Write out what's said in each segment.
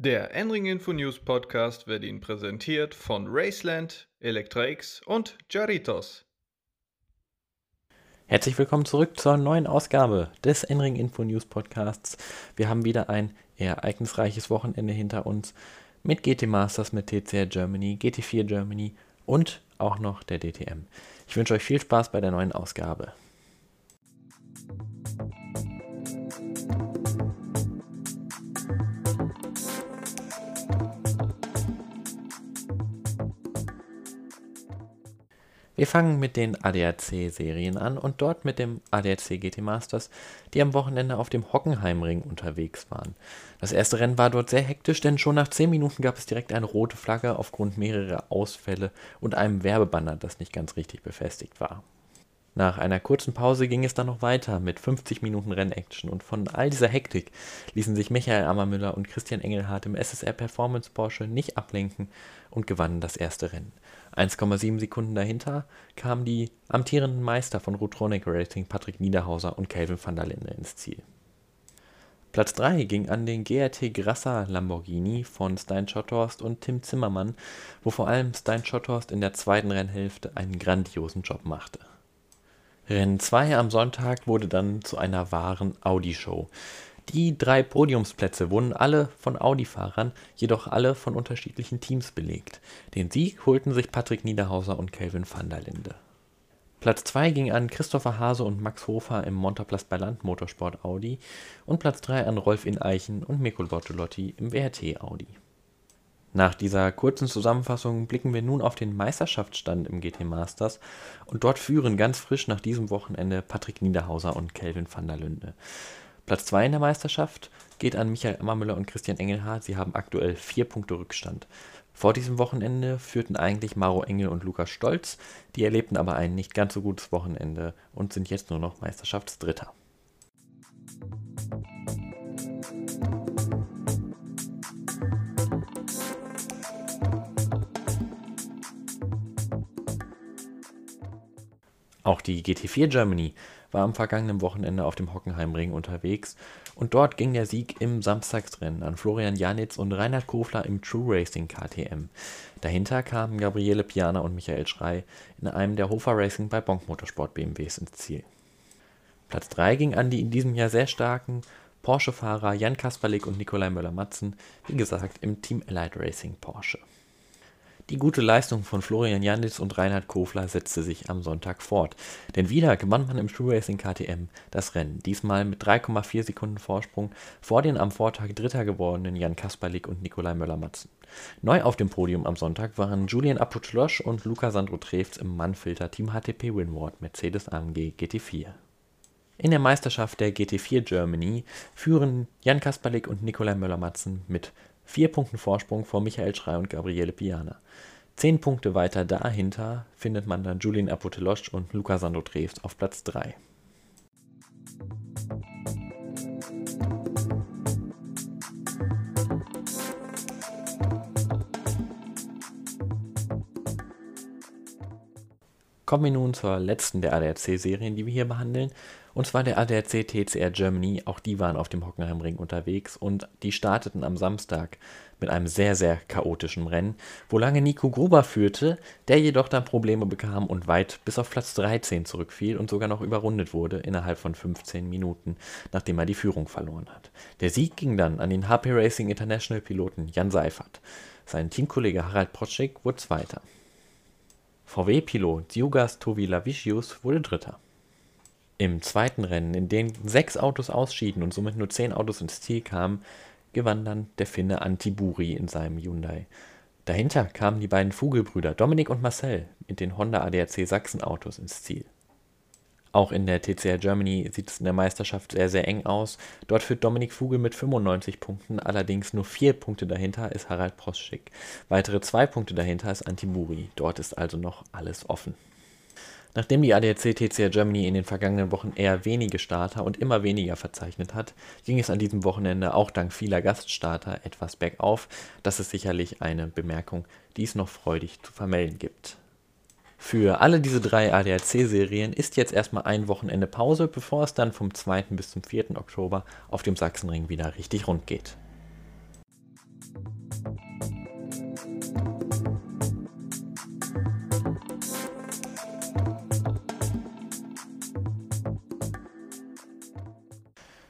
Der Enring Info News Podcast wird Ihnen präsentiert von Raceland, Electra-X und Jaritos. Herzlich willkommen zurück zur neuen Ausgabe des Enring Info News Podcasts. Wir haben wieder ein ereignisreiches Wochenende hinter uns mit GT Masters, mit TCR Germany, GT4 Germany und auch noch der DTM. Ich wünsche euch viel Spaß bei der neuen Ausgabe. Wir fangen mit den ADAC-Serien an und dort mit dem ADAC GT Masters, die am Wochenende auf dem Hockenheimring unterwegs waren. Das erste Rennen war dort sehr hektisch, denn schon nach 10 Minuten gab es direkt eine rote Flagge aufgrund mehrerer Ausfälle und einem Werbebanner, das nicht ganz richtig befestigt war. Nach einer kurzen Pause ging es dann noch weiter mit 50 Minuten Rennaction und von all dieser Hektik ließen sich Michael Ammermüller und Christian Engelhardt im SSR Performance Porsche nicht ablenken und gewannen das erste Rennen. 1,7 Sekunden dahinter kamen die amtierenden Meister von Rotronic Racing Patrick Niederhauser und Kelvin van der Linde ins Ziel. Platz 3 ging an den GRT Grassa Lamborghini von Stein Schotthorst und Tim Zimmermann, wo vor allem Stein Schotthorst in der zweiten Rennhälfte einen grandiosen Job machte. Rennen 2 am Sonntag wurde dann zu einer wahren Audi-Show. Die drei Podiumsplätze wurden alle von Audi-Fahrern, jedoch alle von unterschiedlichen Teams belegt. Den Sieg holten sich Patrick Niederhauser und Kelvin van der Linde. Platz 2 ging an Christopher Hase und Max Hofer im Montaplast bei Land Motorsport Audi und Platz 3 an Rolf in Eichen und Mirko Bortolotti im WRT Audi. Nach dieser kurzen Zusammenfassung blicken wir nun auf den Meisterschaftsstand im GT Masters und dort führen ganz frisch nach diesem Wochenende Patrick Niederhauser und Kelvin van der Lünde. Platz 2 in der Meisterschaft geht an Michael Ammermüller und Christian Engelhardt. Sie haben aktuell vier Punkte Rückstand. Vor diesem Wochenende führten eigentlich Maro Engel und Lukas Stolz, die erlebten aber ein nicht ganz so gutes Wochenende und sind jetzt nur noch Meisterschaftsdritter. Auch die GT4 Germany war am vergangenen Wochenende auf dem Hockenheimring unterwegs und dort ging der Sieg im Samstagsrennen an Florian Janitz und Reinhard Kofler im True Racing KTM. Dahinter kamen Gabriele Piana und Michael Schrei in einem der Hofer Racing bei Bonk Motorsport BMWs ins Ziel. Platz 3 ging an die in diesem Jahr sehr starken Porsche-Fahrer Jan Kasperlik und Nikolai Möller-Matzen, wie gesagt im Team Allied Racing Porsche. Die gute Leistung von Florian Janditz und Reinhard Kofler setzte sich am Sonntag fort, denn wieder gewann man im True Racing KTM das Rennen, diesmal mit 3,4 Sekunden Vorsprung vor den am Vortag Dritter gewordenen Jan Kasperlik und Nikolai Möller-Matzen. Neu auf dem Podium am Sonntag waren Julian Apotolosch und Luca Sandro Trefz im Mannfilter Team HTP Winward Mercedes AMG GT4. In der Meisterschaft der GT4 Germany führen Jan Kasperlik und Nikolai Möller-Matzen mit Vier Punkten Vorsprung vor Michael Schrei und Gabriele Piana. Zehn Punkte weiter dahinter findet man dann Julien Apotelosch und Luca Sando Dreves auf Platz 3. Kommen wir nun zur letzten der ADAC-Serien, die wir hier behandeln. Und zwar der ADAC TCR Germany. Auch die waren auf dem Hockenheimring unterwegs und die starteten am Samstag mit einem sehr, sehr chaotischen Rennen, wo lange Nico Gruber führte, der jedoch dann Probleme bekam und weit bis auf Platz 13 zurückfiel und sogar noch überrundet wurde innerhalb von 15 Minuten, nachdem er die Führung verloren hat. Der Sieg ging dann an den HP Racing International Piloten Jan Seifert. Sein Teamkollege Harald Protschik wurde Zweiter. VW-Pilot Dziugas Tovilavicius wurde Dritter. Im zweiten Rennen, in dem sechs Autos ausschieden und somit nur zehn Autos ins Ziel kamen, gewann dann der Finne Antiburi in seinem Hyundai. Dahinter kamen die beiden Vogelbrüder Dominik und Marcel mit den Honda ADAC Sachsen Autos ins Ziel. Auch in der TCR Germany sieht es in der Meisterschaft sehr, sehr eng aus. Dort führt Dominik Fugel mit 95 Punkten, allerdings nur vier Punkte dahinter ist Harald Proschik. Weitere zwei Punkte dahinter ist Antiburi. Dort ist also noch alles offen. Nachdem die ADAC TCR Germany in den vergangenen Wochen eher wenige Starter und immer weniger verzeichnet hat, ging es an diesem Wochenende auch dank vieler Gaststarter etwas bergauf. Das ist sicherlich eine Bemerkung, die es noch freudig zu vermelden gibt. Für alle diese drei ADAC-Serien ist jetzt erstmal ein Wochenende Pause, bevor es dann vom 2. bis zum 4. Oktober auf dem Sachsenring wieder richtig rund geht.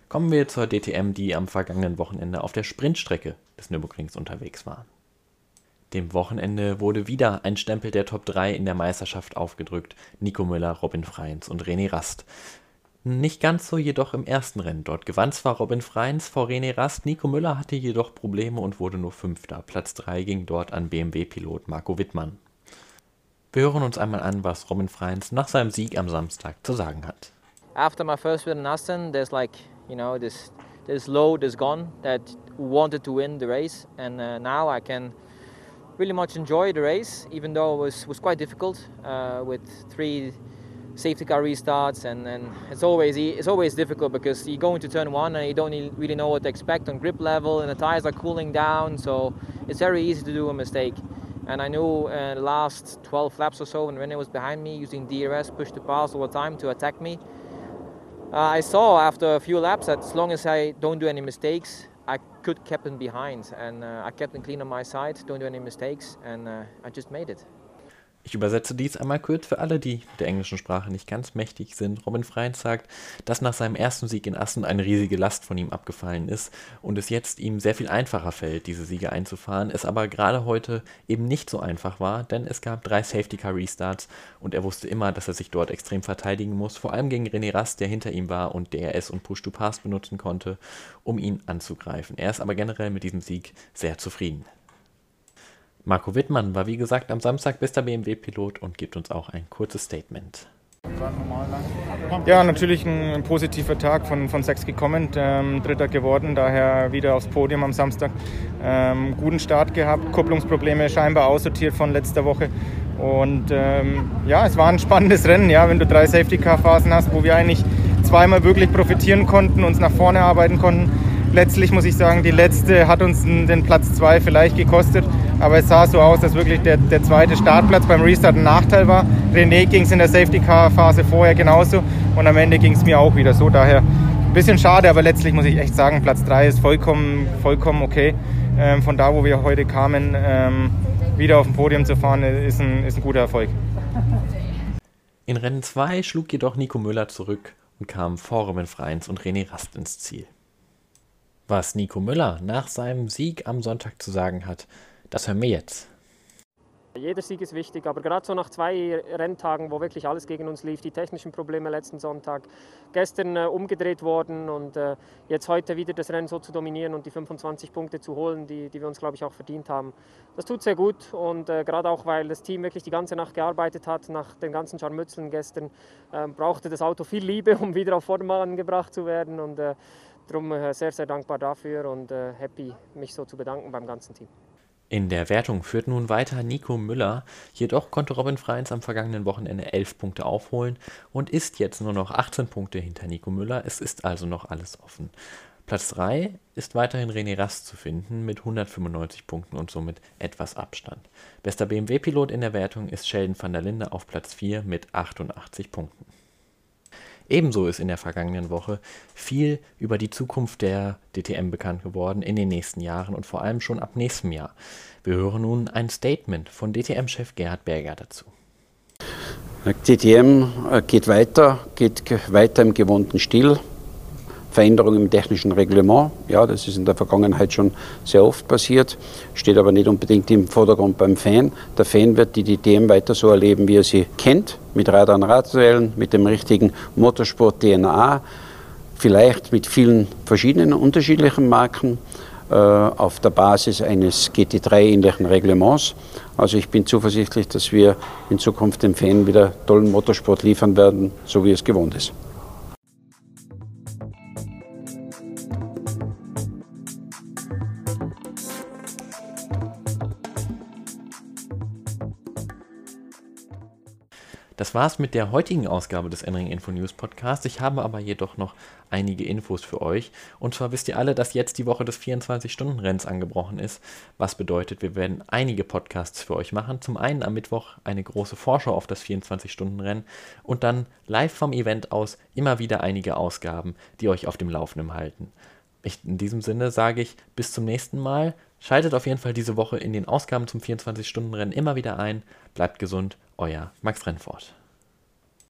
Kommen wir zur DTM, die am vergangenen Wochenende auf der Sprintstrecke des Nürburgrings unterwegs war. Dem Wochenende wurde wieder ein Stempel der Top 3 in der Meisterschaft aufgedrückt. Nico Müller, Robin Freins und René Rast. Nicht ganz so jedoch im ersten Rennen. Dort gewann zwar Robin Freins vor René Rast, Nico Müller hatte jedoch Probleme und wurde nur Fünfter. Platz 3 ging dort an BMW-Pilot Marco Wittmann. Wir hören uns einmal an, was Robin Freins nach seinem Sieg am Samstag zu sagen hat. After my first win in Aston, there's like, you know, this this load is gone that wanted to win the race and uh, now I can really much enjoy the race even though it was was quite difficult uh, with three safety car restarts, and, and it's always it's always difficult because you go into turn one and you don't really know what to expect on grip level, and the tires are cooling down, so it's very easy to do a mistake. And I knew uh, the last 12 laps or so when René was behind me using DRS push to pass all the time to attack me. Uh, I saw after a few laps that as long as I don't do any mistakes, I could keep him behind, and uh, I kept him clean on my side, don't do any mistakes, and uh, I just made it. Ich übersetze dies einmal kurz für alle, die der englischen Sprache nicht ganz mächtig sind. Robin Freins sagt, dass nach seinem ersten Sieg in Assen eine riesige Last von ihm abgefallen ist und es jetzt ihm sehr viel einfacher fällt, diese Siege einzufahren, es aber gerade heute eben nicht so einfach war, denn es gab drei Safety Car Restarts und er wusste immer, dass er sich dort extrem verteidigen muss, vor allem gegen René Rast, der hinter ihm war und DRS und Push to Pass benutzen konnte, um ihn anzugreifen. Er ist aber generell mit diesem Sieg sehr zufrieden. Marco Wittmann war wie gesagt am Samstag bester BMW-Pilot und gibt uns auch ein kurzes Statement. Ja, natürlich ein positiver Tag von, von sechs gekommen, ähm, Dritter geworden, daher wieder aufs Podium am Samstag. Ähm, guten Start gehabt, Kupplungsprobleme scheinbar aussortiert von letzter Woche. Und ähm, ja, es war ein spannendes Rennen, ja, wenn du drei Safety-Car-Phasen hast, wo wir eigentlich zweimal wirklich profitieren konnten, uns nach vorne arbeiten konnten. Letztlich muss ich sagen, die letzte hat uns den Platz zwei vielleicht gekostet. Aber es sah so aus, dass wirklich der, der zweite Startplatz beim Restart ein Nachteil war. René ging es in der Safety-Car-Phase vorher genauso und am Ende ging es mir auch wieder so. Daher ein bisschen schade, aber letztlich muss ich echt sagen, Platz 3 ist vollkommen, vollkommen okay. Ähm, von da, wo wir heute kamen, ähm, wieder auf dem Podium zu fahren, ist ein, ist ein guter Erfolg. In Rennen 2 schlug jedoch Nico Müller zurück und kam vor Robin Freins und René Rast ins Ziel. Was Nico Müller nach seinem Sieg am Sonntag zu sagen hat, das hören wir jetzt. Jeder Sieg ist wichtig, aber gerade so nach zwei Renntagen, wo wirklich alles gegen uns lief, die technischen Probleme letzten Sonntag, gestern äh, umgedreht worden und äh, jetzt heute wieder das Rennen so zu dominieren und die 25 Punkte zu holen, die, die wir uns, glaube ich, auch verdient haben. Das tut sehr gut und äh, gerade auch, weil das Team wirklich die ganze Nacht gearbeitet hat, nach den ganzen Scharmützeln gestern, ähm, brauchte das Auto viel Liebe, um wieder auf Vordermann gebracht zu werden und äh, darum äh, sehr, sehr dankbar dafür und äh, happy, mich so zu bedanken beim ganzen Team. In der Wertung führt nun weiter Nico Müller, jedoch konnte Robin Freins am vergangenen Wochenende 11 Punkte aufholen und ist jetzt nur noch 18 Punkte hinter Nico Müller. Es ist also noch alles offen. Platz 3 ist weiterhin René Rast zu finden mit 195 Punkten und somit etwas Abstand. Bester BMW-Pilot in der Wertung ist Sheldon van der Linde auf Platz 4 mit 88 Punkten. Ebenso ist in der vergangenen Woche viel über die Zukunft der DTM bekannt geworden in den nächsten Jahren und vor allem schon ab nächstem Jahr. Wir hören nun ein Statement von DTM-Chef Gerhard Berger dazu. DTM äh, geht weiter, geht weiter im gewohnten Stil. Veränderungen im technischen Reglement. Ja, das ist in der Vergangenheit schon sehr oft passiert, steht aber nicht unbedingt im Vordergrund beim Fan. Der Fan wird die DTM weiter so erleben, wie er sie kennt, mit Radar- und Radsäulen, mit dem richtigen Motorsport-DNA, vielleicht mit vielen verschiedenen unterschiedlichen Marken äh, auf der Basis eines GT3-ähnlichen Reglements. Also ich bin zuversichtlich, dass wir in Zukunft dem Fan wieder tollen Motorsport liefern werden, so wie es gewohnt ist. Das war's mit der heutigen Ausgabe des Enring Info News Podcast. Ich habe aber jedoch noch einige Infos für euch. Und zwar wisst ihr alle, dass jetzt die Woche des 24-Stunden-Renns angebrochen ist. Was bedeutet, wir werden einige Podcasts für euch machen. Zum einen am Mittwoch eine große Vorschau auf das 24-Stunden-Rennen und dann live vom Event aus immer wieder einige Ausgaben, die euch auf dem Laufenden halten. Ich, in diesem Sinne sage ich bis zum nächsten Mal. Schaltet auf jeden Fall diese Woche in den Ausgaben zum 24-Stunden-Rennen immer wieder ein. Bleibt gesund euer Max Rennfort.